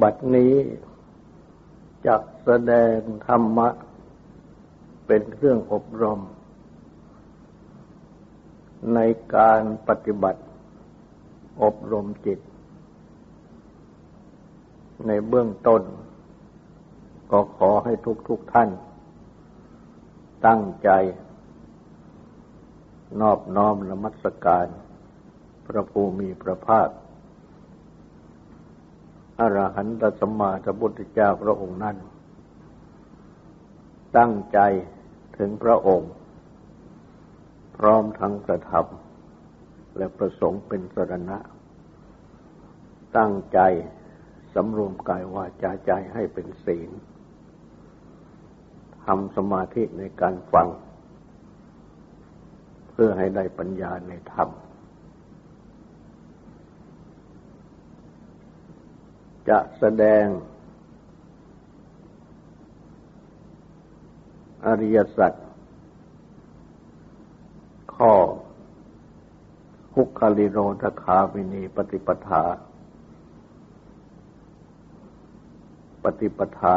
บัดนี้จักแสดงธรรมะ เป็นเครื่องอบรม ในการปฏิบัติ อบรมจิต ในเบื้องต้น ก็ขอให้ทุกทุกท่าน ตั้งใจ นอบน้อมละมัสการ พระภูมิพระภาค อรหันตสัมมาสัมพุทธเจ้าพระองค์นั้น ตั้งใจถึงพระองค์ พร้อมทั้งกระทำและประสงค์เป็นสรณะ ตั้งใจสำรวมกายวาจาใจให้เป็นศีลทำสมาธิในการฟัง เพื่อให้ได้ปัญญาในธรรม จะแสดง อริยสัจข้อคุกคาลิโรธคาวินีปฏิปทา ปฏิปทา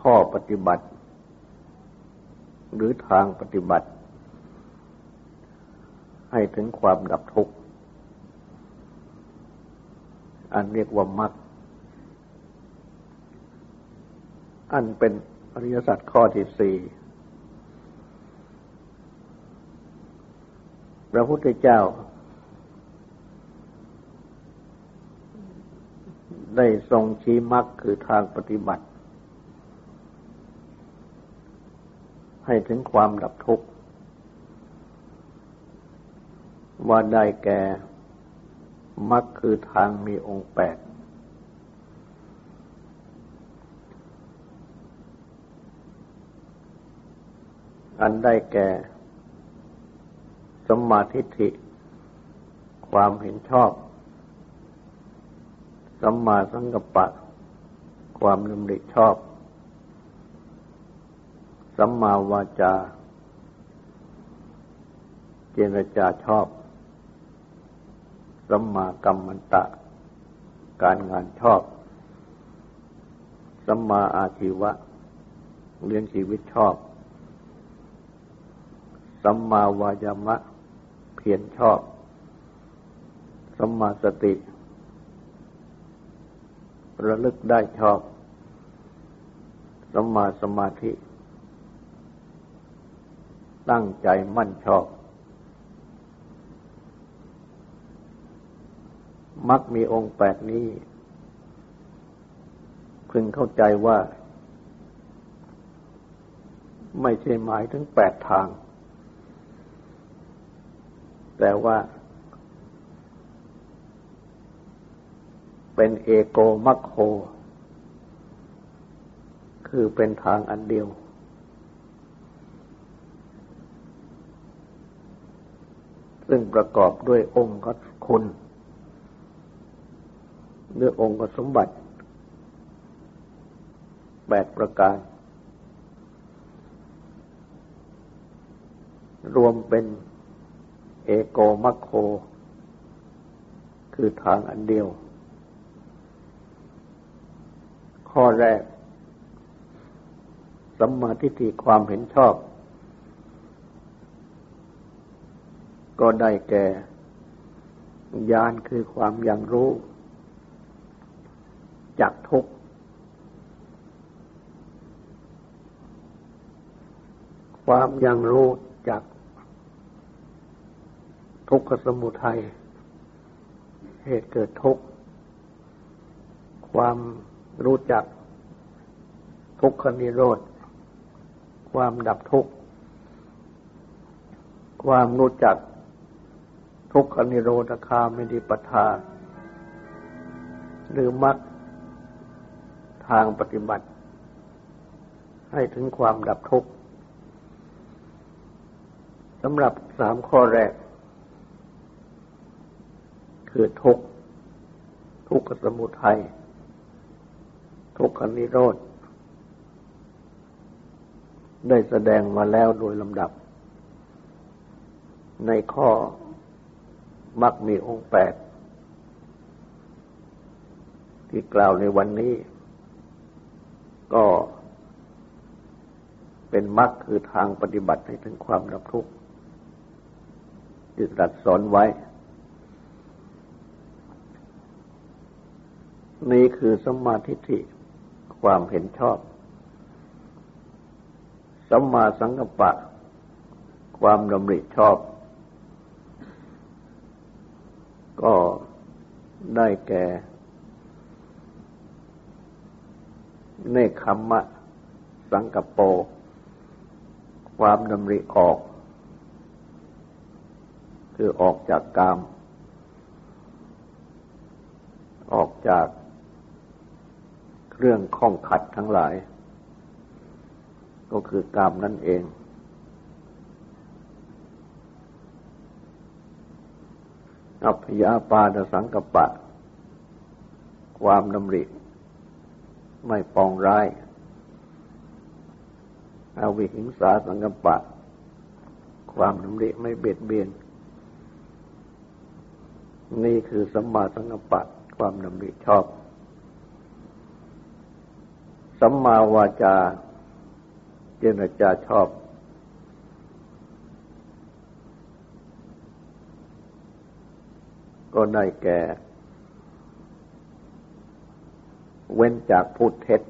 ข้อปฏิบัติ หรือทางปฏิบัติ ให้ถึงความดับทุกข์ อันเรียกว่ามรรคอันเป็นอริยสัจข้อที่สี่พระพุทธเจ้า ได้ทรงชี้มรรคคือทางปฏิบัติ ให้ถึงความดับทุกข์ ว่าได้แก่ มรรคคือทางมีองค์แปด อันได้แก่สมาธิิความเห็นชอบ สัมมาสังกัปปะ ความดำริชอบ สัมมาวาจา เจรจาชอบ สัมมากัมมันตะ การงานชอบ สัมมาอาชีวะ เลี้ยงชีวิตชอบ สัมมาวายามะ เพียรชอบ สัมมาสติ ระลึกได้ชอบ สัมมาสมาธิ ตั้งใจมั่นชอบ มักมีองค์แปดนี้ พึงเข้าใจว่า ไม่ใช่หมายถึงแปดทาง แต่ว่า เป็นเอโกมัคโค คือเป็นทางอันเดียว ซึ่งประกอบด้วยองค์คุณ เรื่ององค์สมบัติแปดประการ รวมเป็นเอโกมัคโค คือทางอันเดียว ข้อแรก สัมมาทิฏฐิความเห็นชอบ ก็ได้แก่ญาณคือความยังรู้ จักทุกความยังรู้จักทุกขสมุทัย เหตุเกิดทุกข์ ความรู้จักทุกขนิโรธ ความดับทุกข์ ความรู้จักทุกขนิโรธคามิดิปทาหรือมรรค ทางปฏิบัติ ให้ถึงความดับทุกข์สำหรับสามข้อแรก คือทุกข์ทุกขสมุทัยทุกขนิโรธ ได้แสดงมาแล้วโดยลำดับ ในข้อมักมีองค์แปดที่กล่าวในวันนี้ ก็เป็นมรรคคือทางปฏิบัติให้ถึงความดับทุกข์ที่ตรัสสอนไว้ นี่คือสมาธิิความเห็นชอบสัมมาสังกัปปะ ความดำริชอบ ก็ได้แก่ เนคขมมะ สังกปรความดำริออก คือออกจากกาม ออกจากเครื่องข้องขัดทั้งหลาย ก็คือกามนั่นเอง อัพยาปาดสังกปะ ความดำริ ไม่ปองร้ายอาวิหิงสาสังกปะ ความดำริไม่เบียดเบียน นี่คือสัมมาสังกปะ ความดำริชอบ สัมมาวาจา เจรจาชอบ ก็ได้แก่ เว้นจากพูดเท็จ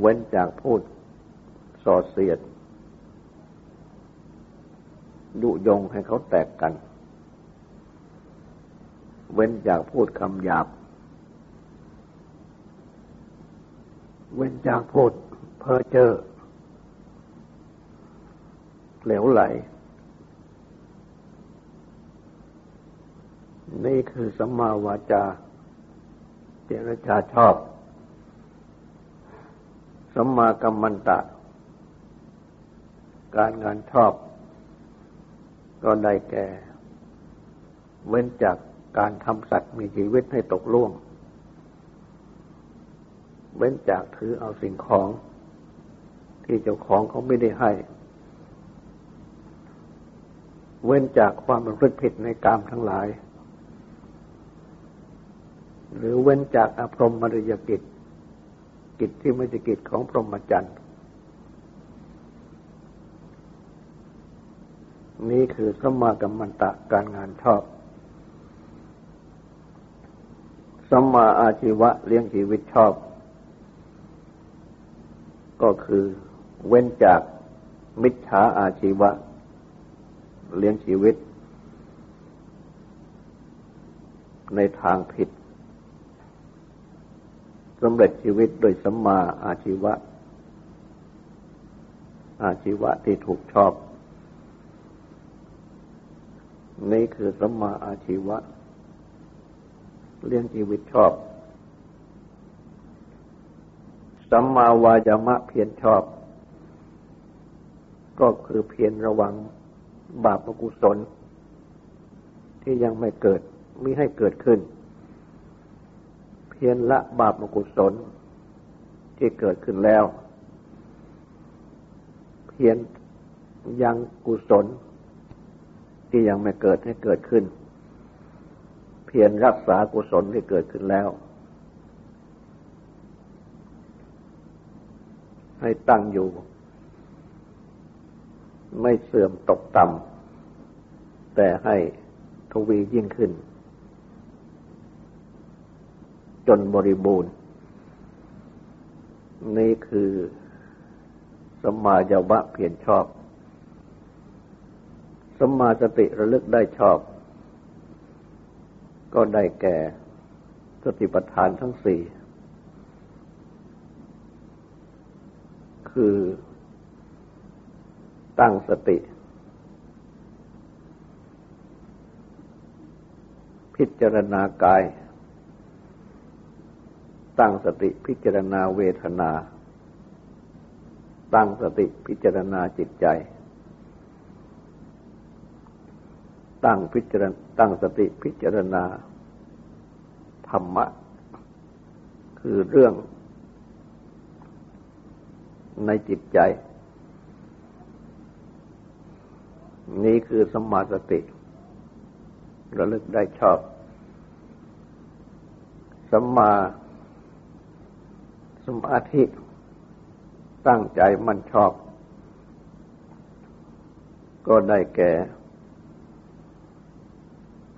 เว้นจากพูดส่อเสียดดุยงให้เขาแตกกัน เว้นจากพูดคำหยาบ เว้นจากพูดเพ้อเจ้อเหลวไหล นี่คือสัมมาวาจา จรจาชอบสัมมากัมมันตะ การงานชอบ ก็ได้แก่ เว้นจากการทำสัตว์มีชีวิตให้ตกล่วง เว้นจากถือเอาสิ่งของ ที่เจ้าของเขาไม่ได้ให้ เว้นจากความประพฤติผิดในกามทั้งหลาย หรือเว้นจากอภรมมริยกิจ กิจที่ไม่ใช่กิจของพรหมจรรย์นี่คือสมากัมมันตะการงานชอบสมาอาชีวะเลี้ยงชีวิตชอบ ก็คือเว้นจากมิจฉาอาชีวะ เลี้ยงชีวิต ในทางผิด สำเร็จชีวิตโดยสัมมาอาชีวะ อาชีวะที่ถูกชอบ นี่คือสัมมาอาชีวะ เลี้ยงชีวิตชอบ สัมมาวายามะเพียรชอบ ก็คือเพียรระวังบาปอกุศล ที่ยังไม่เกิดมิให้เกิดขึ้น พียรละบาปอกุศลที่เกิดขึ้นแล้ว เพียรยังกุศลที่ยังไม่เกิดให้เกิดขึ้น เพียรรักษากุศลที่เกิดขึ้นแล้ว ให้ตั้งอยู่ ไม่เสื่อมตกต่ำแต่ให้ทวียิ่งขึ้น จนบริบูรณ์ นี่คือสมาญาวะเพียรชอบสมาสติระลึกได้ชอบ ก็ได้แก่สติปัฏฐานทั้งสี่ คือตั้งสติ พิจารณากาย ตั้งสติพิจารณาเวทนา ตั้งสติพิจารณาจิตใจ ตั้งพิจารตั้งสติพิจารณา ธรรมะ คือเรื่องในจิตใจ นี้คือสมาสติ ระลึกได้ชอบสัมมา สมาธิตั้งใจมันชอบ ก็ได้แก่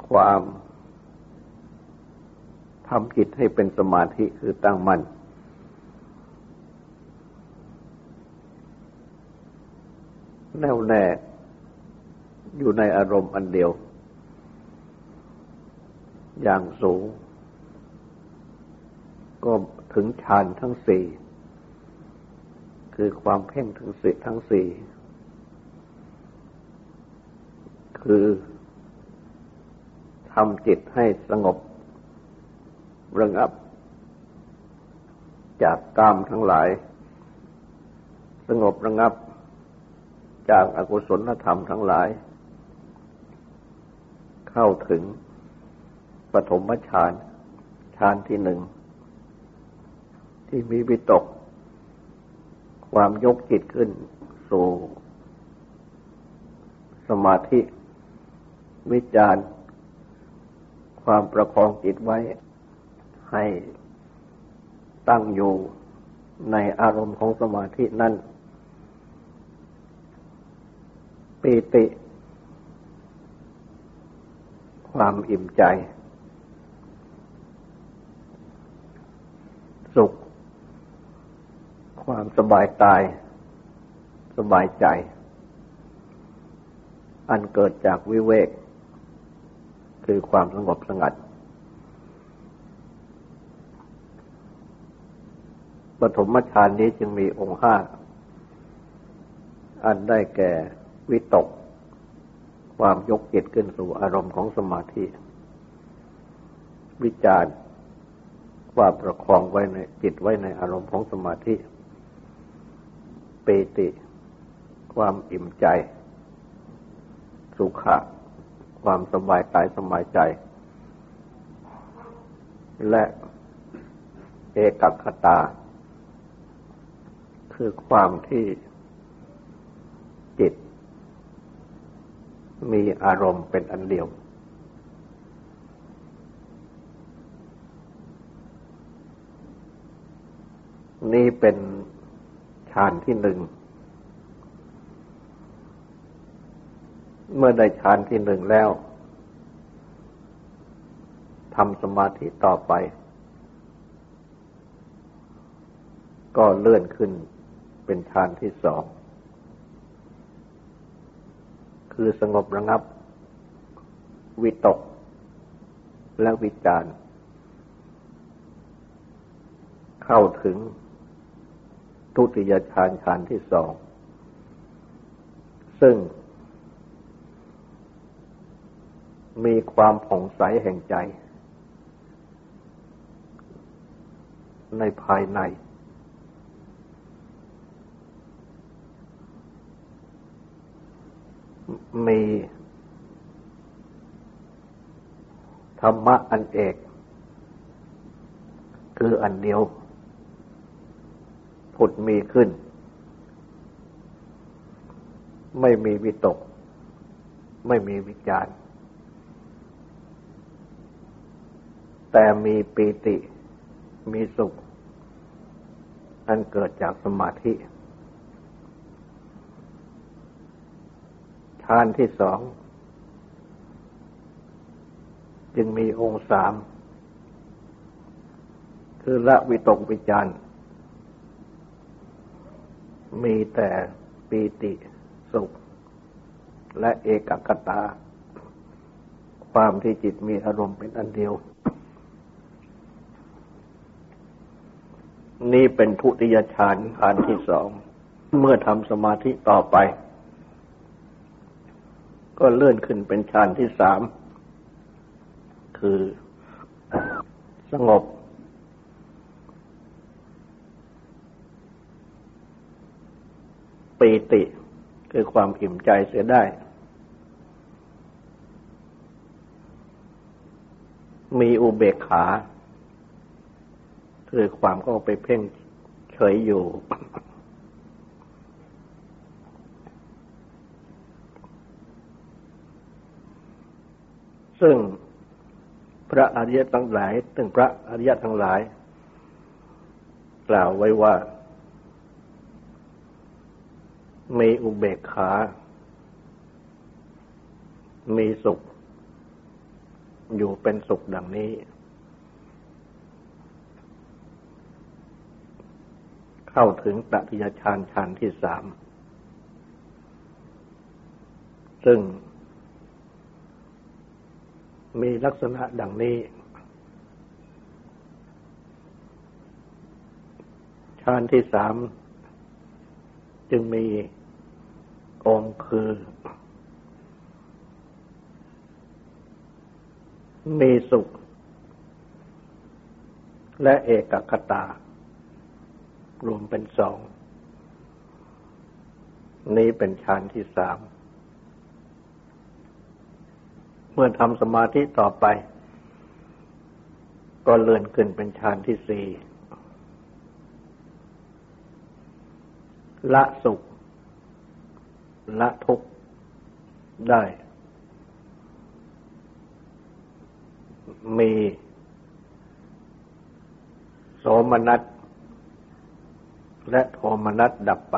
ความทำจิตให้เป็นสมาธิคือตั้งมัน่นแน่วแน่อยู่ในอารมณ์อันเดียว อย่างสูง ก็ ถึงฌานทั้งสี่คือความเพ่งถึงสิทั้งสี่คือทำจิตให้สงบระงับ จากกามทั้งหลาย สงบระงับ จากอากุศลธรรมทั้งหลาย เข้าถึงปฐมฌานฌานที่หนึ่ง ที่มีวิตก ความยกจิตขึ้นสู่สมาธิ วิจารความประคองจิตไว้ ให้ตั้งอยู่ในอารมณ์ของสมาธินั้นปีติ ความอิ่มใจ สุข ความสบายตาย สบายใจ อันเกิดจากวิเวก คือความสงบสงัด ปฐมฌานนี้จึงมีองค์ห้า อันได้แก่วิตก ความยกจิตขึ้นสู่อารมณ์ของสมาธิ วิจารความประคองไว้ในจิตไว้ในอารมณ์ของสมาธิ ปติ ความอิ่มใจ สุขะ ความสบายกายสบายใจ และเอกัคตา คือความที่จิต มีอารมณ์เป็นอันเดียว นี่เป็น ฌานที่หนึ่ง เมื่อได้ฌานที่หนึ่งแล้วทำสมาธิต่อไป ก็เลื่อนขึ้นเป็นฌานที่สอง คือสงบระงับ วิตก และวิจารเข้าถึง ทุติยฌานฌานที่สอง ซึ่ง มีความผ่องใสแห่งใจ ในภายใน มีธรรมะอันเอก คืออันเดียว ผุดมีขึ้น ไม่มีวิตก ไม่มีวิจารแต่มีปีติ มีสุข อันเกิดจากสมาธิฌานที่สอง จึงมีองค์สาม คือละวิตกวิจาร มีแต่ปีติสุข และเอกกตา ความที่จิตมีอารมณ์เป็นอันเดียว นี่เป็นทุติยฌานฌานที่สอง เมื่อทำสมาธิต่อไป ก็เลื่อนขึ้นเป็นฌานที่สาม คือสงบ ปีติ คือความอิ่มใจเสียได้ มีอุเบกขา คือความก็ไปเพ่งเฉยอยู่ ซึ่งพระอริยทั้งหลายตึงพระอริยทั้งหลาย กล่าวไว้ว่า มีอุเบกขา มีสุข อยู่เป็นสุขดังนี้ เข้าถึงตติยฌานฌานที่สาม ซึ่ง มีลักษณะดังนี้ฌานที่สาม จึงมีองค์คือ มีสุข และเอกคตา รวมเป็นสอง นี้เป็นฌานที่สาม เมื่อทำสมาธิต่อไป ก็เลื่อนขึ้นเป็นฌานที่สี่ ละสุข ละทุกข์ได้ มีโสมนัสและโทมนัสดับไป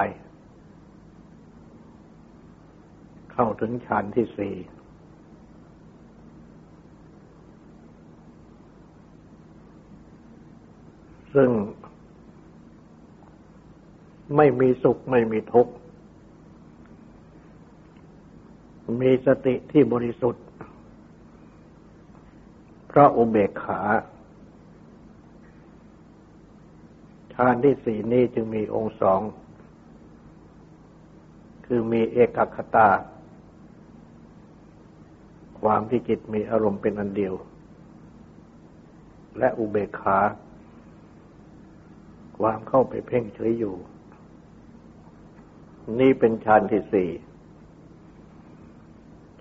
เข้าถึงฌานที่สี่ซึ่ง ไม่มีสุขไม่มีทุกข์ มีสติที่บริสุทธิ์ เพราะอุเบกขาฌานที่สี่นี้จึงมีองค์สอง คือมีเอกคตา ความที่จิตมีอารมณ์เป็นอันเดียว และอุเบกขา ความเข้าไปเพ่งเฉยอยู่ นี่เป็นฌานที่สี่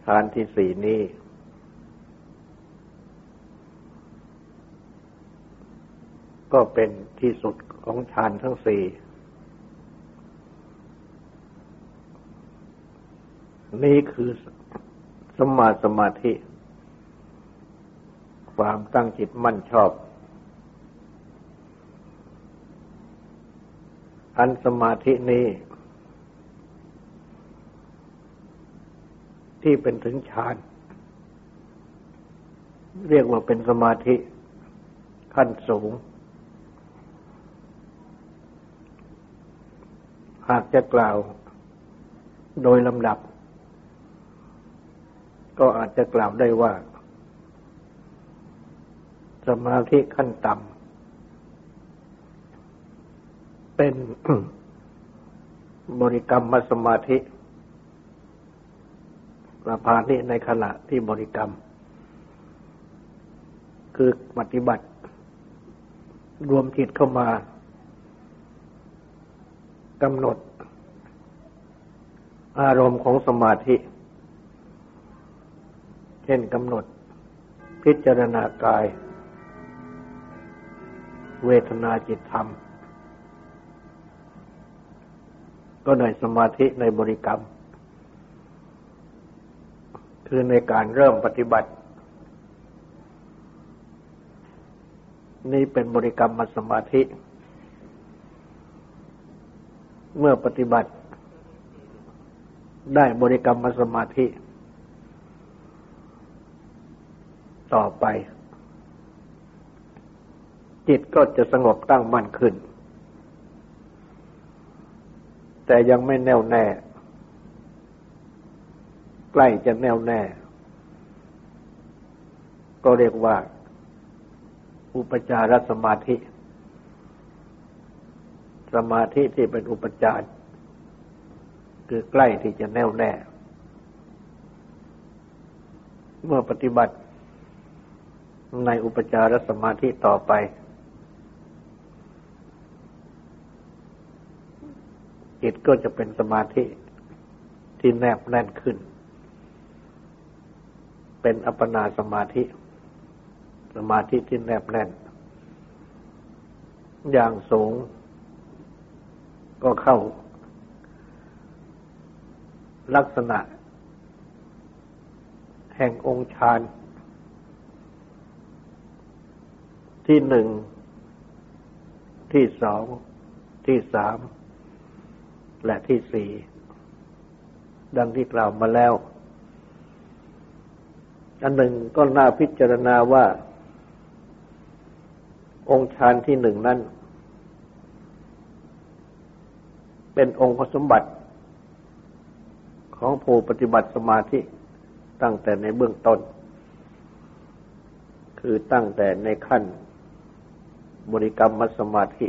ฌานที่สี่นี้ ก็เป็นที่สุดของฌานทั้งสี่นี่คือสมาสมาธิ ความตั้งจิตมั่นชอบ อันสมาธินี้ ที่เป็นถึงฌาน เรียกว่าเป็นสมาธิขั้นสูง หากจะกล่าวโดยลำดับ ก็อาจจะกล่าวได้ว่า สมาธิขั้นต่ำเป็นบริกรรมมสมาธิ ประพานิในขณะที่บริกรรม คือปฏิบัติ รวมจิตเข้ามากำหนด อารมณ์ของสมาธิ เช่นกำหนด พิจารณากาย เวทนาจิตธรรม ก็ได้สมาธิในบริกรรม คือในการเริ่มปฏิบัติ นี่เป็นบริกรรมมสมาธิ เมื่อปฏิบัติ ได้บริกรรมมสมาธิ ต่อไป จิตก็จะสงบตั้งมั่นขึ้น แต่ยังไม่แน่วแน่ ใกล้จะแน่วแน่ ก็เรียกว่า อุปจารสมาธิ สมาธิที่เป็นอุปจารคือใกล้ที่จะแน่วแน่ เมื่อปฏิบัติในอุปจารสมาธิต่อไป จิตก็จะเป็นสมาธิที่แนบแน่นขึ้น เป็นอัปปนาสมาธิ สมาธิที่แนบแน่น อย่างสูง ก็เข้า ลักษณะ แห่งองค์ฌานที่หนึ่ง ที่สอง ที่สาม และที่สี่ ดังที่กล่าวมาแล้ว อันหนึ่งก็น่าพิจารณาว่า องค์ฌานที่หนึ่งนั้น เป็นองค์สมบัติ ของผู้ปฏิบัติสมาธิตั้งแต่ในเบื้องต้น คือตั้งแต่ในขั้นบริกรรมมัสมาธิ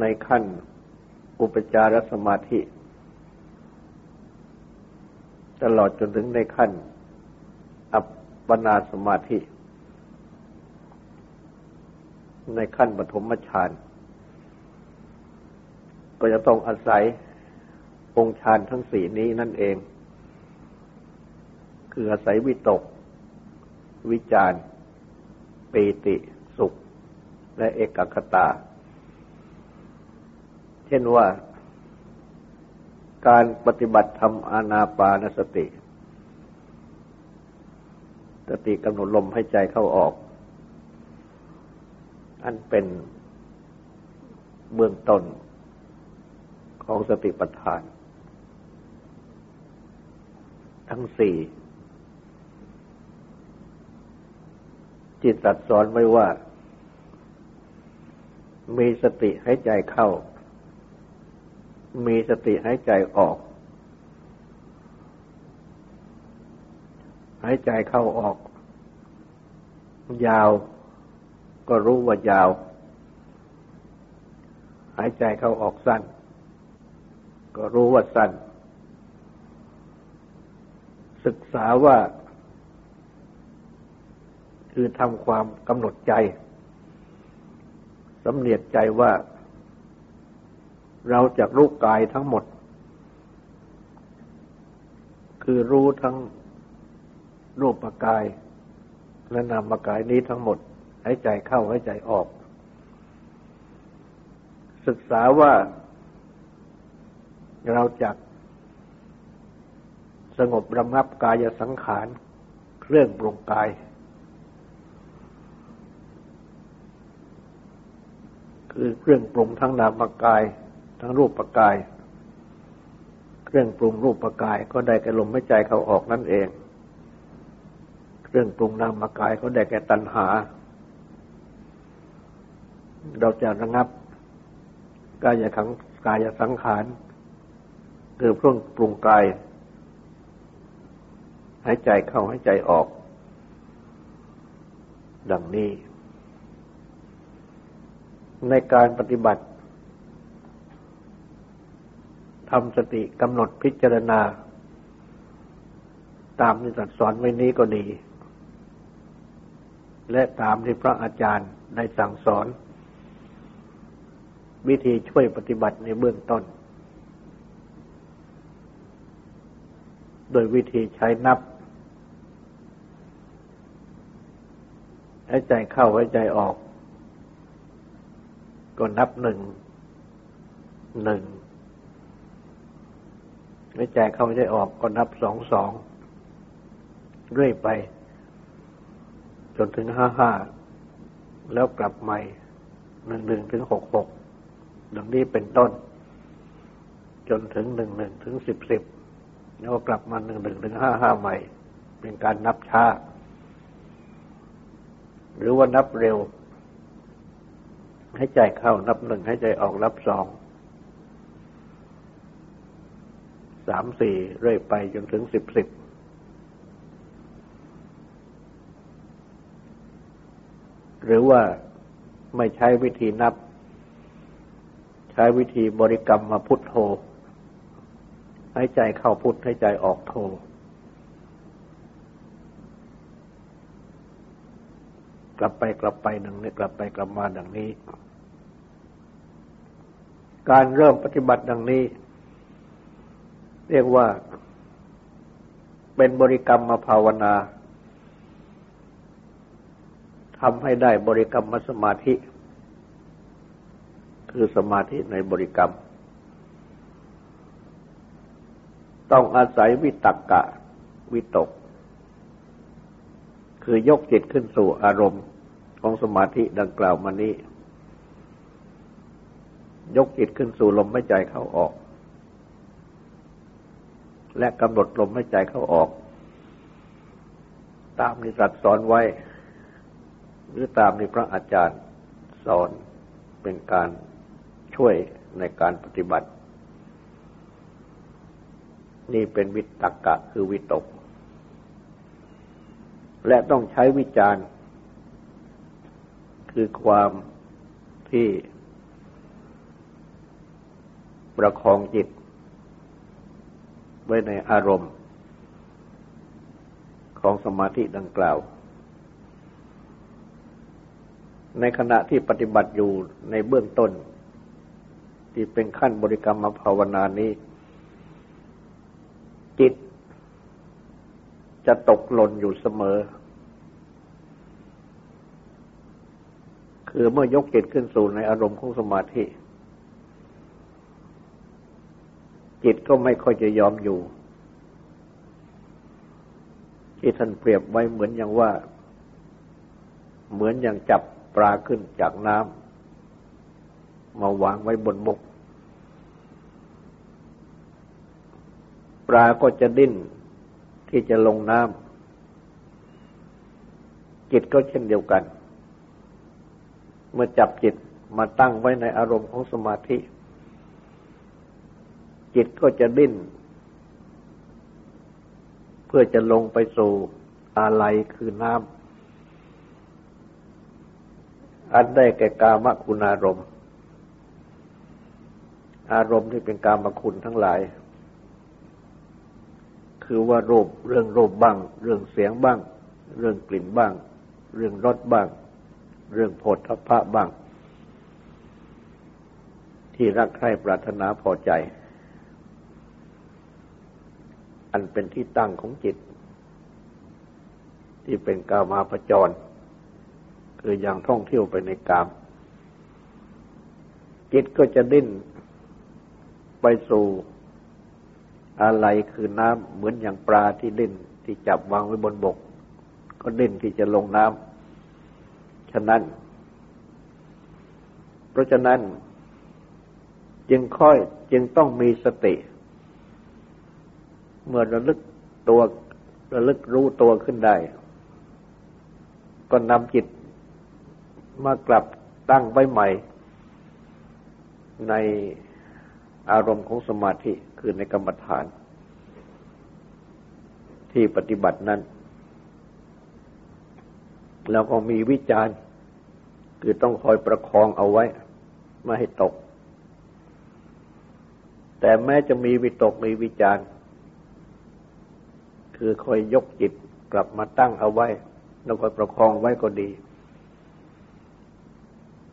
ในขั้นอุปจารสมาธิ ตลอดจนถึงในขั้น อัปปนาสมาธิ ในขั้นปฐมฌานก็จะต้องอาศัยองค์ฌานทั้งสี่นี้นั่นเอง คืออาศัยวิตก วิจารปีติสุข และเอกคตา เช่นว่า การปฏิบัติธรรมอานาปานสติ สติกำหนดลมให้ใจเข้าออก อันเป็นเบื้องต้นของสติปัฏฐาน ทั้งสี่จิตตัดสอนไว้ว่า มีสติให้ใจเข้า มีสติให้ใจออก หายใจเข้าออก ยาว ก็รู้ว่ายาว หายใจเข้าออกสั้น ก็รู้ว่าสั้น ศึกษาว่า คือทำความกำหนดใจสำเนียกใจว่า เราจะรู้กายทั้งหมด คือรู้ทั้งรูปกาย และนามกายนี้ทั้งหมดให้ใจเข้าให้ใจออก ศึกษาว่าเราจะสงบระงับกายสังขาร เครื่องปรุงกาย คือเครื่องปรุงทั้งนามกาย ทั้งรูปประกาย เครื่องปรุงรูปประกายก็ได้แก่ลมหายใจเขาออกนั่นเอง เครื่องปรุงนามกายก็ได้แก่ตัณหา เราจะระงับกายขังกายสังขารคือเครื่องปรุงกายหายใจเข้าหายใจออก ดังนี้ ในการปฏิบัติ ทำสติกำหนดพิจารณา ตามที่ตรัสสอนไว้นี้ก็ดี และตามที่พระอาจารย์ได้สั่งสอน วิธีช่วยปฏิบัติในเบื้องต้น โดยวิธีใช้นับให้ใจเข้าให้ใจออก ก็นับหนึ่ง หนึ่ง ให้ใจเข้าใจออกก็นับสองสองเรื่อยไป จนถึงห้าห้าแล้วกลับใหม่หนึ่งหนึ่งถึงหกหกดังนี้เป็นต้น จนถึงหนึ่งหนึ่งถึงสิบสิบแล้วกลับมาหนึ่งหนึ่งถึงห้าห้าใหม่ เป็นการนับช้า หรือว่านับเร็ว ให้ใจเข้านับหนึ่งให้ใจออกนับสอง สามสี่เรื่อยไปจนถึงสิบสิบหรือว่าไม่ใช้วิธีนับ ใช้วิธีบริกรรมมาพุทโธให้ใจเข้าพุทให้ใจออกโธลับไปกลับไปดังนี้กลับไปกลับมาดังนี้ การเริ่มปฏิบัติดังนี้ เรียกว่า เป็นบริกรรมมาภาวนาทำให้ได้บริกรรมมสมาธิ คือสมาธิในบริกรรม ต้องอาศัยวิตักกะวิตก คือยกจิตขึ้นสู่อารมณ์ของสมาธิดังกล่าวมานี้ ยกจิตขึ้นสู่ลมหายใจเข้าออก และกำหนดลมหายใจเข้าออก ตามที่ตรัสสอนไว้ หรือตามที่พระอาจารย์สอนเป็นการช่วยในการปฏิบัติ นี่เป็นวิตกะคือวิตก และต้องใช้วิจารณ์ คือความที่ประคองจิต ไว้ในอารมณ์ ของสมาธิดังกล่าว ในขณะที่ปฏิบัติอยู่ในเบื้องต้น ที่เป็นขั้นบริกรรมภาวนานี้ จิตจะตกหล่นอยู่เสมอ คือเมื่อยกจิตขึ้นสู่ในอารมณ์ของสมาธิ จิตก็ไม่ค่อยจะยอมอยู่ ที่ท่านเปรียบไว้เหมือนอย่างว่า เหมือนอย่างจับปลาขึ้นจากน้ำมาวางไว้บนบกปลาก็จะดิ้นที่จะลงน้ำจิตก็เช่นเดียวกัน เมื่อจับจิตมาตั้งไว้ในอารมณ์ของสมาธิ จิตก็จะดิ้น เพื่อจะลงไปสู่อะไรคือน้ำอันได้แก่กามคุณอารมณ์ อารมณ์ที่เป็นการมคุณทั้งหลาย คือว่ารูปเรื่องรูปบ้าง เรื่องเสียงบ้าง เรื่องกลิ่นบ้าง เรื่องรสบ้าง เรื่องโผฏฐัพพะบ้าง ที่รักใคร่ปรารถนาพอใจ อันเป็นที่ตั้งของจิต ที่เป็นกามาประจร คืออย่างท่องเที่ยวไปในกาม จิตก็จะดิ้นไปสู่อะไรคือน้ำเหมือนอย่างปลาที่ดิ้นที่จับวางไว้บนบก ก็ดิ้นที่จะลงน้ำฉะนั้น เพราะฉะนั้น จึงค่อยจึงต้องมีสติ เมื่อระลึกตัวระลึกรู้ตัวขึ้นได้ ก็นำจิตมากลับตั้งไว้ใหม่ ในอารมณ์ของสมาธิคือในกรรมฐาน ที่ปฏิบัตินั้น แล้วก็มีวิจารณ์ คือต้องคอยประคองเอาไว้ ไม่ให้ตก แต่แม้จะมีวิตกมีวิจารณ์ คือคอยยกจิตกลับมาตั้งเอาไว้ แล้วก็ประคองไว้ก็ดี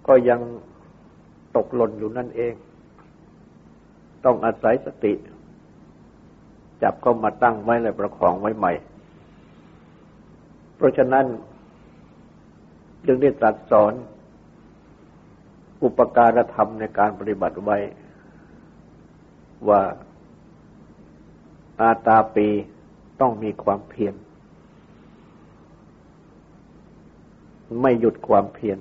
ก็ยังตกหล่นอยู่นั่นเอง ต้องอาศัยสติ จับเข้ามาตั้งไว้และประคองไว้ใหม่ เพราะฉะนั้น จึงได้ตรัสสอน อุปการธรรมในการปฏิบัติไว้ ว่าอาตาปี ต้องมีความเพียรไม่หยุดความเพียร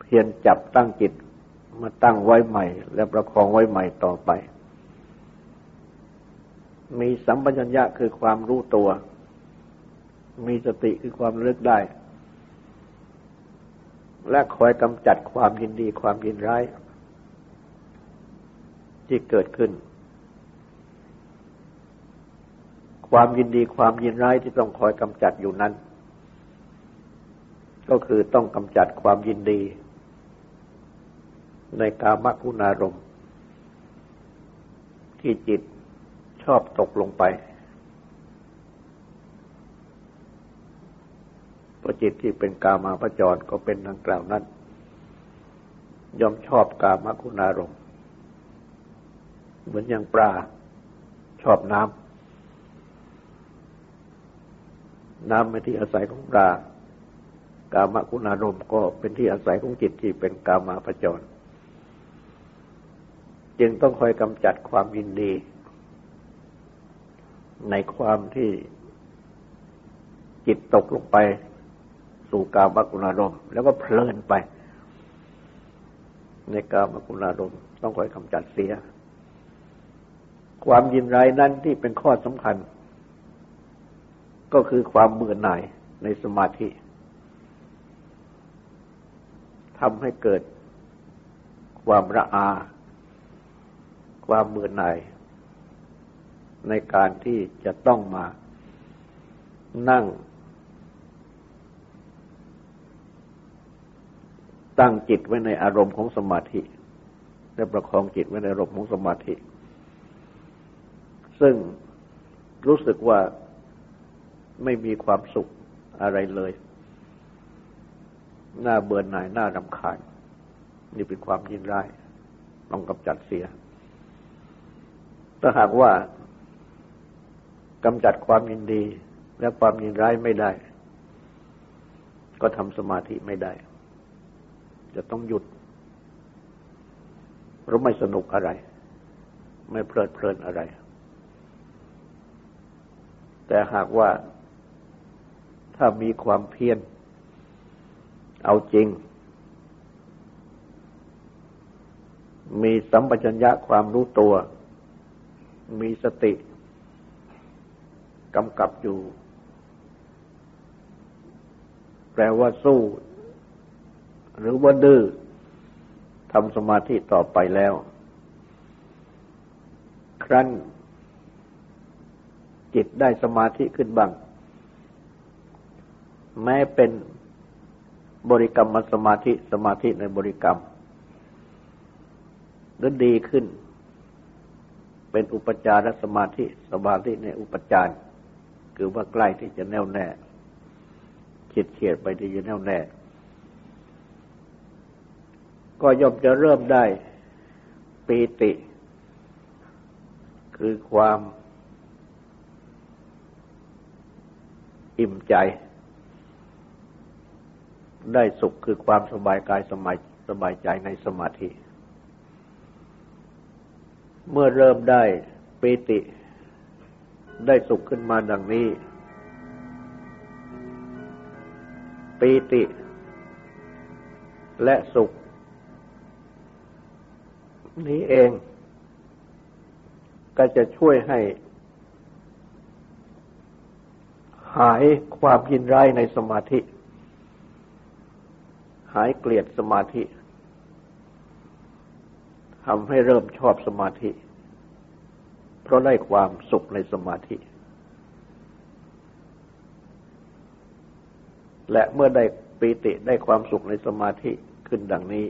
เพียรจับตั้งจิตมาตั้งไว้ใหม่ และประคองไว้ใหม่ต่อไป มีสัมปชัญญะคือความรู้ตัว มีสติคือความเลือกได้ และคอยกำจัดความยินดีความยินร้าย ที่เกิดขึ้น ความยินดีความยินร้ายที่ต้องคอยกำจัดอยู่นั้น ก็คือต้องกำจัดความยินดี ในกามคุณารมณ์ ที่จิตชอบตกลงไปเพราะจิตที่เป็นกามาพจรก็เป็นดังกล่าวนั้น ย่อมชอบกามคุณารมณ์เหมือนอย่างปลาชอบน้ำ น้ำเป็นที่อาศัยของปลากามคุณารมก็เป็นที่อาศัยของจิตที่เป็นกามาพจร จึงต้องคอยกำจัดความยินดี ในความที่จิตตกลงไป สู่กามกุณารมแล้วก็เพลินไป ในกามกุณารมต้องคอยกำจัดเสีย ความยินร้ายนั้นที่เป็นข้อสำคัญ ก็คือความเบื่อหน่ายในสมาธิทำให้เกิดความระอา ความเบื่อหน่ายในการที่จะต้องมานั่ง ตั้งจิตไว้ในอารมณ์ของสมาธิ และประคองจิตไว้ในอารมณ์ของสมาธิ ซึ่งรู้สึกว่า ไม่มีความสุขอะไรเลย หน้าเบื่อหน่ายหน้ารำคาญ นี่เป็นความยินร้ายต้องกำจัดเสีย ถ้าหากว่ากำจัดความยินดีและความยินร้ายไม่ได้ ก็ทำสมาธิไม่ได้ จะต้องหยุดเพราะไม่สนุกอะไร ไม่เพลิดเพลินอะไร แต่หากว่า ถ้ามีความเพียรเอาจริง มีสัมปชัญญะความรู้ตัว มีสติกำกับอยู่ แปลว่าสู้ หรือว่าดื้อทำสมาธิต่อไปแล้ว ครั้นจิตได้สมาธิขึ้นบ้าง แม้เป็นบริกรรมสมาธิสมาธิในบริกรรมแล้วดีขึ้น เป็นอุปจารสมาธิสมาธิในอุปจารคือว่าใกล้ที่จะแน่วแน่เฉียดเฉียดไปที่จะแน่วแน่ ก็ย่อมจะเริ่มได้ปีติ คือความอิ่มใจ ได้สุขคือความสบายกายสบายสบายใจในสมาธิ เมื่อเริ่มได้ปิติ ได้สุขขึ้นมาดังนี้ปิติ และสุข นี้เอง ก็จะช่วยให้ หายความยินร้ายในสมาธิ หายเกลียดสมาธิทำให้เริ่มชอบสมาธิ เพราะได้ความสุขในสมาธิ และเมื่อได้ปีติได้ความสุขในสมาธิขึ้นดังนี้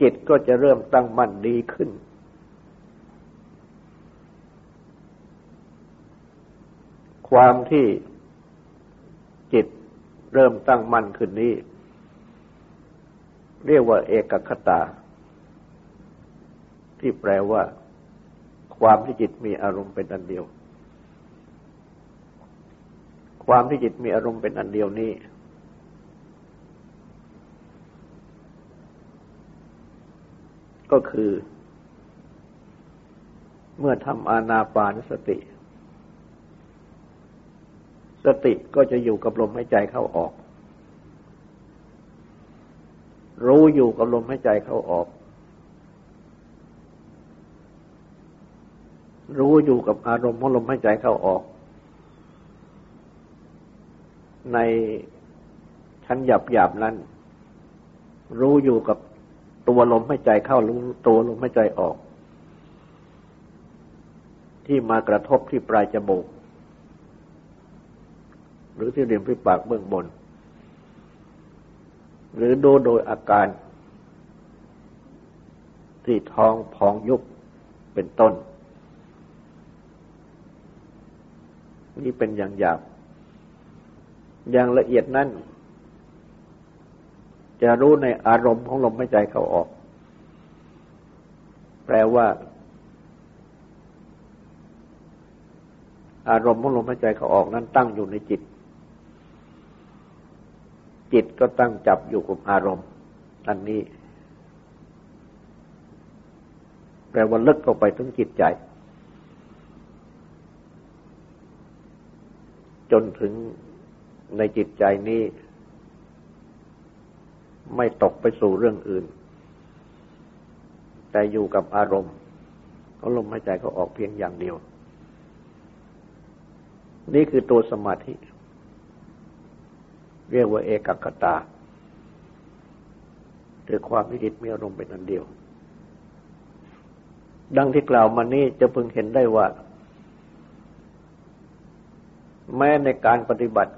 จิตก็จะเริ่มตั้งมั่นดีขึ้น ความที่ เริ่มตั้งมั่นขึ้นนี้ เรียกว่าเอกคตา ที่แปลว่า ความที่จิตมีอารมณ์เป็นอันเดียว ความที่จิตมีอารมณ์เป็นอันเดียวนี้ ก็คือ เมื่อทำอานาปานสติ สติก็จะอยู่กับลมหายใจเข้าออก รู้อยู่กับลมหายใจเข้าออก รู้อยู่กับอารมณ์ของลมหายใจเข้าออก ในชั้นหยาบหยาบนั้น รู้อยู่กับตัวลมหายใจเข้ารู้ตัวลมหายใจออก ที่มากระทบที่ปลายจมูก หรือที่ริมฝีปากเบื้องบน หรือดูโดยอาการ ที่ท้องพองยุบเป็นต้น นี่เป็นอย่างหยาบ อย่างละเอียดนั้นจะรู้ในอารมณ์ของลมหายใจเข้าออก แปลว่า อารมณ์ของลมหายใจเข้าออกนั้นตั้งอยู่ในจิต จิตก็ตั้งจับอยู่กับอารมณ์อันนี้แปลว่าลึกเข้าไปถึงจิตใจ จนถึงในจิตใจนี้ ไม่ตกไปสู่เรื่องอื่น แต่อยู่กับอารมณ์เขาลมหายใจเขาออกเพียงอย่างเดียว นี่คือตัวสมาธิ เรียกว่าเอกกตาคือความมีจิตมีอารมณ์เป็นอันเดียว ดังที่กล่าวมานี้จะพึงเห็นได้ว่า แม้ในการปฏิบัติ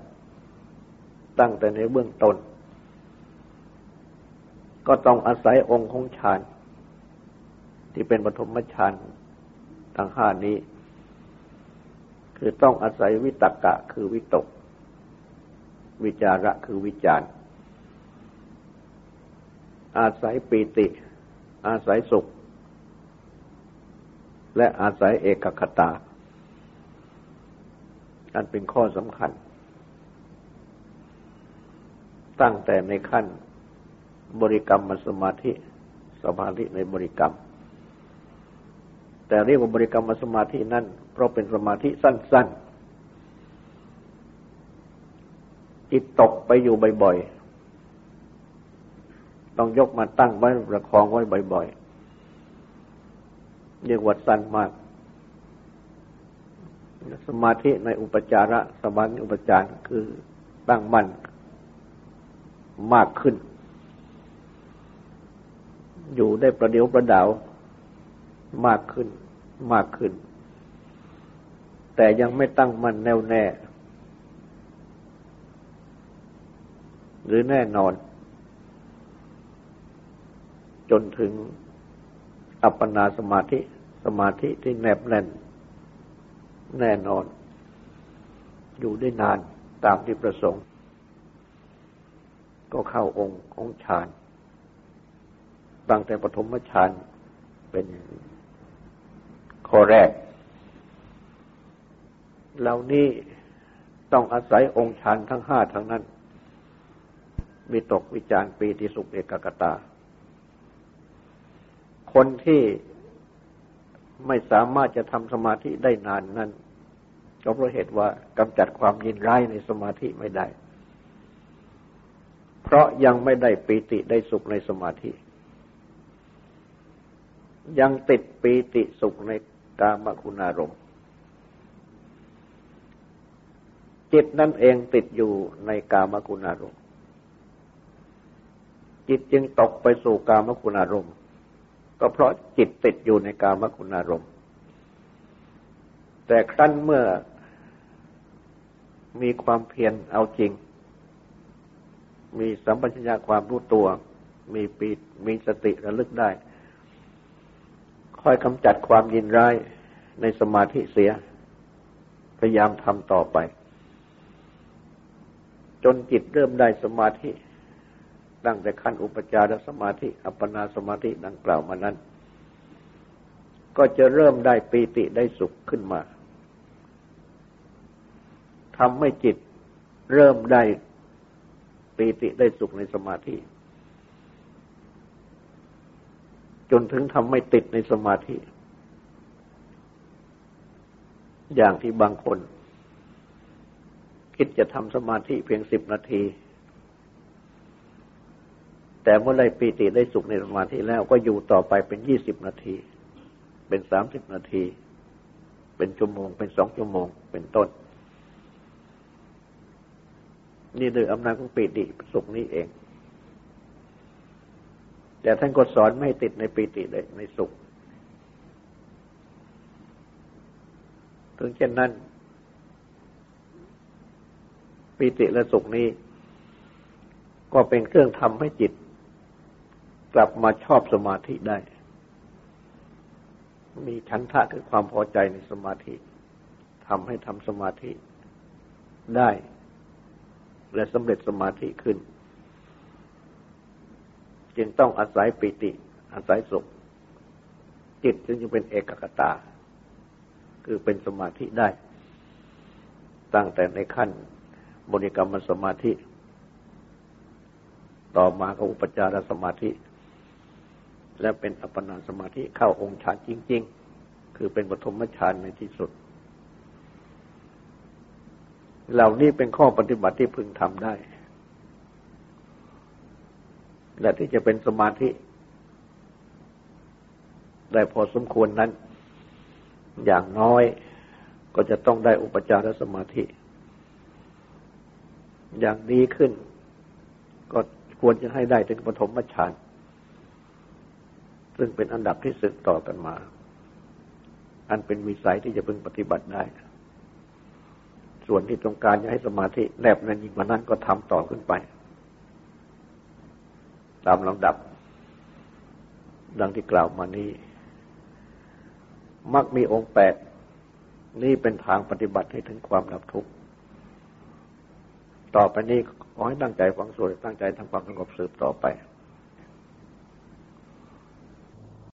ตั้งแต่ในเบื้องต้นก็ต้องอาศัยองค์ของฌานที่เป็นปฐมฌานทั้งห้านี้ คือต้องอาศัยวิตกะคือวิตก วิจาระคือวิจารอาศัยปีติ อาศัยสุข และอาศัยเอกคตา อันเป็นข้อสำคัญ ตั้งแต่ในขั้นบริกรรมสมาธิสมาธิในบริกรรม แต่เรียกว่าบริกรรมสมาธินั่นเพราะเป็นสมาธิสั้น ๆ จิตตกไปอยู่บ่อยๆ ต้องยกมาตั้งไว้ประคองไว้บ่อยๆ เรียกว่าสั้นมาก สมาธิในอุปจาระสมาธิอุปจารคือตั้งมั่นมากขึ้น อยู่ได้ประเดียวประดาวมากขึ้น มากขึ้น แต่ยังไม่ตั้งมั่นแน่วแน่ หรือแน่นอน จนถึงอัปปนาสมาธิ สมาธิที่แนบแน่น แน่นอน อยู่ได้นานตามที่ประสงค์ ก็เข้าองค์ของฌานตั้งแต่ปฐมฌานเป็นข้อแรก เหล่านี้ต้องอาศัยองค์ฌานทั้งห้าทั้งนั้น มีตกวิจารปีติสุขเอกกตา คนที่ไม่สามารถจะทำสมาธิได้นานนั้นก็เพราะเหตุว่ากำจัดความยินร้ายในสมาธิไม่ได้ เพราะยังไม่ได้ปีติได้สุขในสมาธิ ยังติดปีติสุขในกามคุณารมจิตนั่นเองติดอยู่ในกามคุณารมณ จิตจึงตกไปสู่กามคุณอารมณ์ ก็เพราะจิตติดอยู่ในกามคุณอารมณ์ แต่ครั้นเมื่อมีความเพียรเอาจริง มีสัมปชัญญะความรู้ตัว มีปีมีสติระลึกได้ ค่อยกำจัดความยินร้ายในสมาธิเสีย พยายามทำต่อไป จนจิตเริ่มได้สมาธิ ตั้งแต่ขั้นอุปจารสมาธิ อัปปนาสมาธิดังกล่าวมานั้น ก็จะเริ่มได้ปีติได้สุขขึ้นมาทำให้จิตเริ่มได้ปีติได้สุขในสมาธิ จนถึงทำไม่ติดในสมาธิ อย่างที่บางคน คิดจะทำสมาธิเพียงสิบนาที แต่เมื่อไรปีติได้สุขในสมาธิแล้วก็อยู่ต่อไปเป็นยี่สิบนาที เป็นสามสิบนาที เป็นชั่วโมง เป็นสองชั่วโมง เป็นต้น นี่โดยอำนาจของปีติสุขนี้เอง แต่ท่านก็สอนไม่ติดในปีติเลยในสุข ถึงเช่นนั้นปีติและสุขนี้ ก็เป็นเครื่องทำให้จิต กลับมาชอบสมาธิได้ มีฉันทะคือความพอใจในสมาธิทำให้ทำสมาธิได้ และสำเร็จสมาธิขึ้น จึงต้องอาศัยปิติ อาศัยสุข จิตจึงจะเป็นเอกกตา คือเป็นสมาธิได้ ตั้งแต่ในขั้นบริกรรมสมาธิ ต่อมาก็อุปจารสมาธิ และเป็นอัปปนาสมาธิเข้าองค์ฌานจริง ๆ คือเป็นปฐมฌานในที่สุด เหล่านี้เป็นข้อปฏิบัติที่พึงทำได้ และที่จะเป็นสมาธิ ได้พอสมควรนั้น อย่างน้อยก็จะต้องได้อุปจารสมาธิ อย่างดีขึ้น ก็ควรจะให้ได้ถึงปฐมฌาน ซึ่งเป็นอันดับที่สืบต่อกันมา อันเป็นวิสัยที่จะพึงปฏิบัติได้ ส่วนที่ต้องการจะให้สมาธิแนบแน่นยิ่งกว่านั้นก็ทำต่อขึ้นไป ตามลำดับ ดังที่กล่าวมานี้มักมีองค์แปดนี่เป็นทางปฏิบัติให้ถึงความดับทุกข์ ต่อไปนี้ขอให้ตั้งใจฟังสวดตั้งใจทำความสงบสืบต่อไป